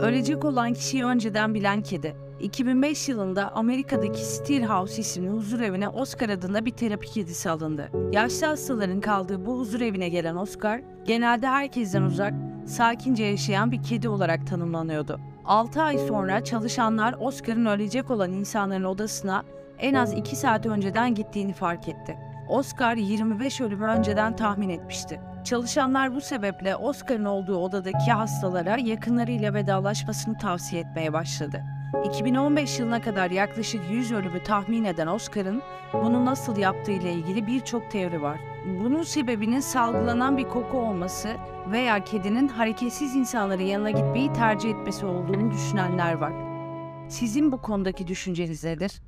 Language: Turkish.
Ölecek olan kişiyi önceden bilen kedi. 2005 yılında Amerika'daki Steelhouse isimli huzur evine Oscar adında bir terapi kedisi alındı. Yaşlı hastaların kaldığı bu huzur evine gelen Oscar, genelde herkesten uzak, sakince yaşayan bir kedi olarak tanımlanıyordu. 6 ay sonra çalışanlar Oscar'ın ölecek olan insanların odasına en az 2 saat önceden gittiğini fark etti. Oscar 25 ölümü önceden tahmin etmişti. Çalışanlar bu sebeple Oscar'ın olduğu odadaki hastalara yakınlarıyla vedalaşmasını tavsiye etmeye başladı. 2015 yılına kadar yaklaşık 100 ölümü tahmin eden Oscar'ın bunu nasıl yaptığı ile ilgili birçok teori var. Bunun sebebinin salgılanan bir koku olması veya kedinin hareketsiz insanların yanına gitmeyi tercih etmesi olduğunu düşünenler var. Sizin bu konudaki düşünceniz nedir?